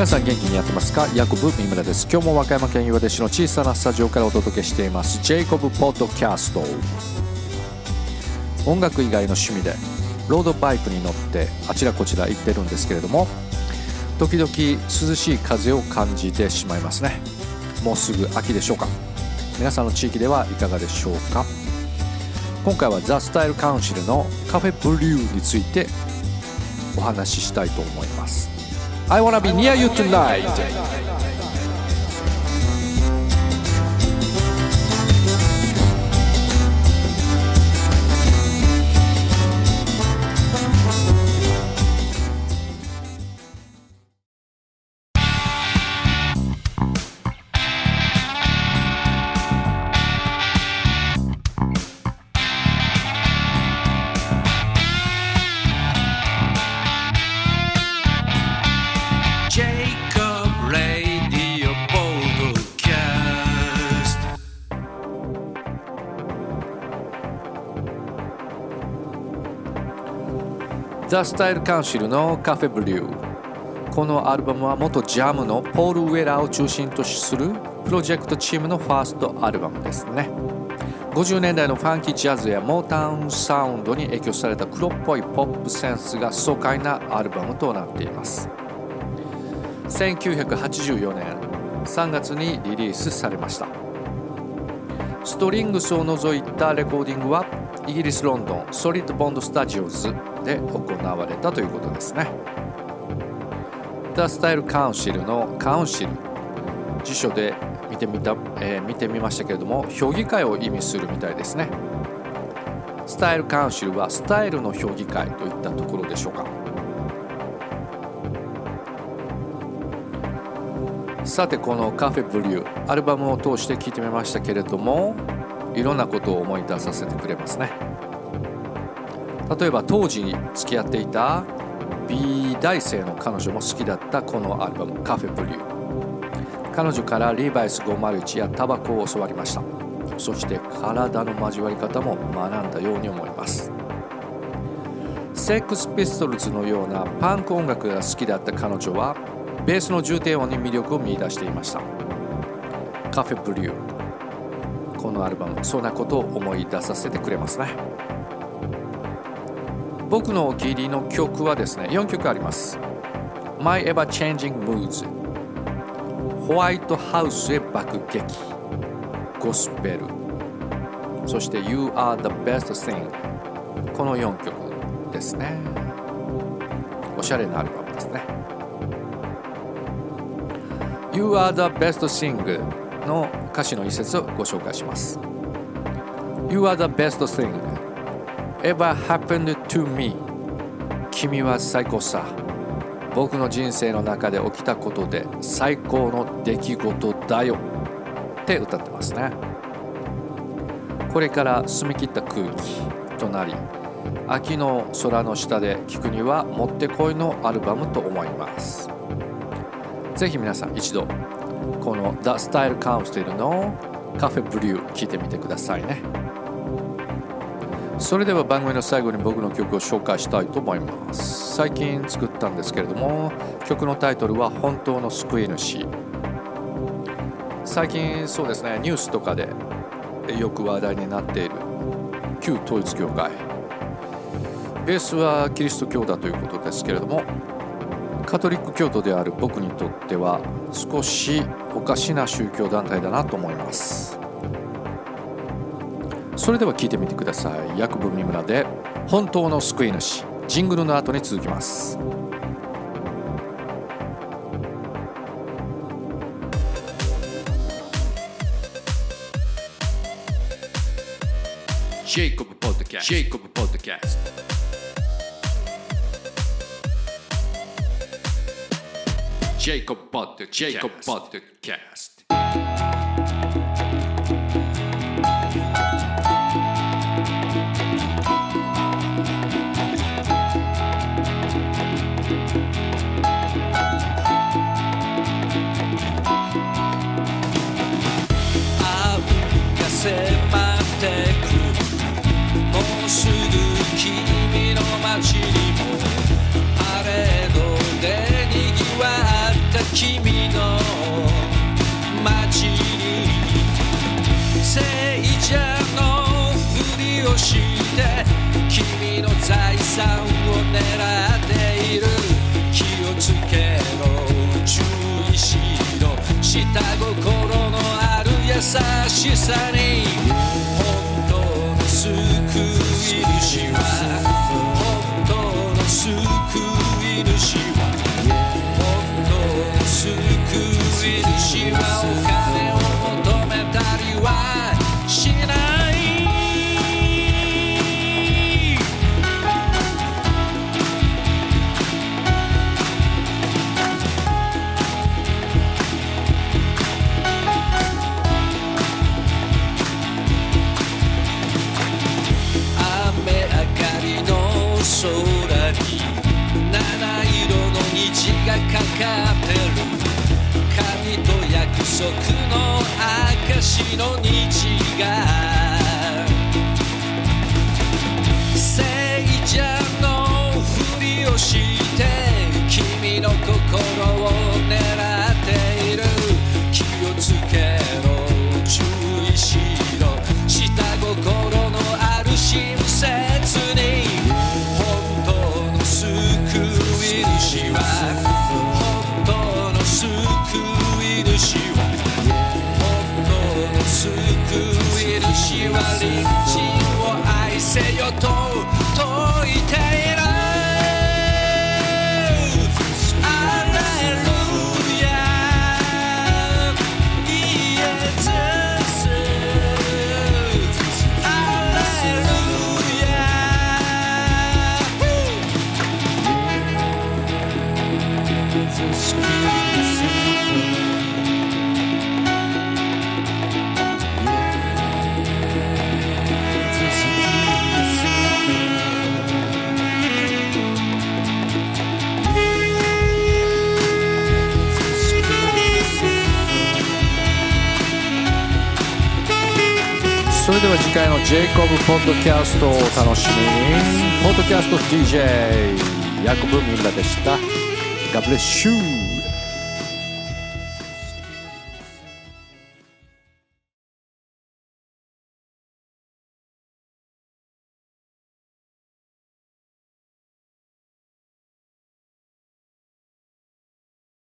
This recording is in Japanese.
皆さん元気にやってますか？ヤコブ三村です。今日も和歌山県岩出市の小さなスタジオからお届けしています。ジェイコブポッドキャスト音楽以外の趣味でロードバイクに乗ってあちらこちら行ってるんですけれども時々涼しい風を感じてしまいますね。もうすぐ秋でしょうか。皆さんの地域ではいかがでしょうか？今回はザ・スタイル・カウンシルのカフェブリューについてお話ししたいと思います。I wanna be near you tonight ザ・スタイル・カウンシルのカフェブリュー。このアルバムは元ジャムのポール・ウェラーを中心とするプロジェクトチームのファーストアルバムですね。50年代のファンキージャズやモータウンサウンドに影響された黒っぽいポップセンスが爽快なアルバムとなっています。1984年3月にリリースされました。ストリングスを除いたレコーディングはイギリス・ロンドンソリッド・ボンド・スタジオズで行われたということですね。The Style Council のカウンシル辞書で見てみた、えー見てみましたけれども評議会を意味するみたいですね。スタイルカウンシルはスタイルの評議会といったところでしょうか。さてこのカフェブリューアルバムを通して聴いてみましたけれどもいろんなことを思い出させてくれますね。例えば当時に付き合っていた美大生の彼女も好きだったこのアルバムカフェブリュー。彼女からリーバイス501やタバコを教わりました。そして体の交わり方も学んだように思います。セックスピストルズのようなパンク音楽が好きだった彼女はベースの重低音に魅力を見出していました。カフェブリュー。このアルバムそんなことを思い出させてくれますね。僕のお気に入りの曲はですね4曲あります。My Ever Changing Moods ホワイトハウスへ爆撃。ゴスペル。そして You Are the Best Thing この4曲ですね。おしゃれなアルバムですね。You are the best thing の歌詞の一節をご紹介します。You are the best thing ever happened to me. 君は最高さ。僕の人生の中で起きたことで最高の出来事だよ。って歌ってますね。これから澄み切った空気となり秋の空の下で聴くにはもってこいのアルバムと思います。ぜひ皆さん一度この The Style Council のカフェブリュー聴いてみてくださいね。それでは番組の最後に僕の曲を紹介したいと思います。最近作ったんですけれども曲のタイトルは本当の救い主。最近そうですねニュースとかでよく話題になっている旧統一教会。ベースはキリスト教だということですけれどもカトリック教徒である僕にとっては少しおかしな宗教団体だなと思います。それでは聞いてみてください。ヤクブ三村で本当の救い主ジングルの後に続きます。ジェイコブポッドキャストジェイコして君の財産を狙っている気をつけろ。注意しろ。下心のある優しさに本当の救い主は。本当の救い主は。本当の救い主は。お金を求めたりはしない。束の証の日が聖者のふりをして君の心を愛せそれでは次回のジェイコブポッドキャストをお楽しみ。にポッドキャスト DJ ヤコブ・ミンラでした。God bless you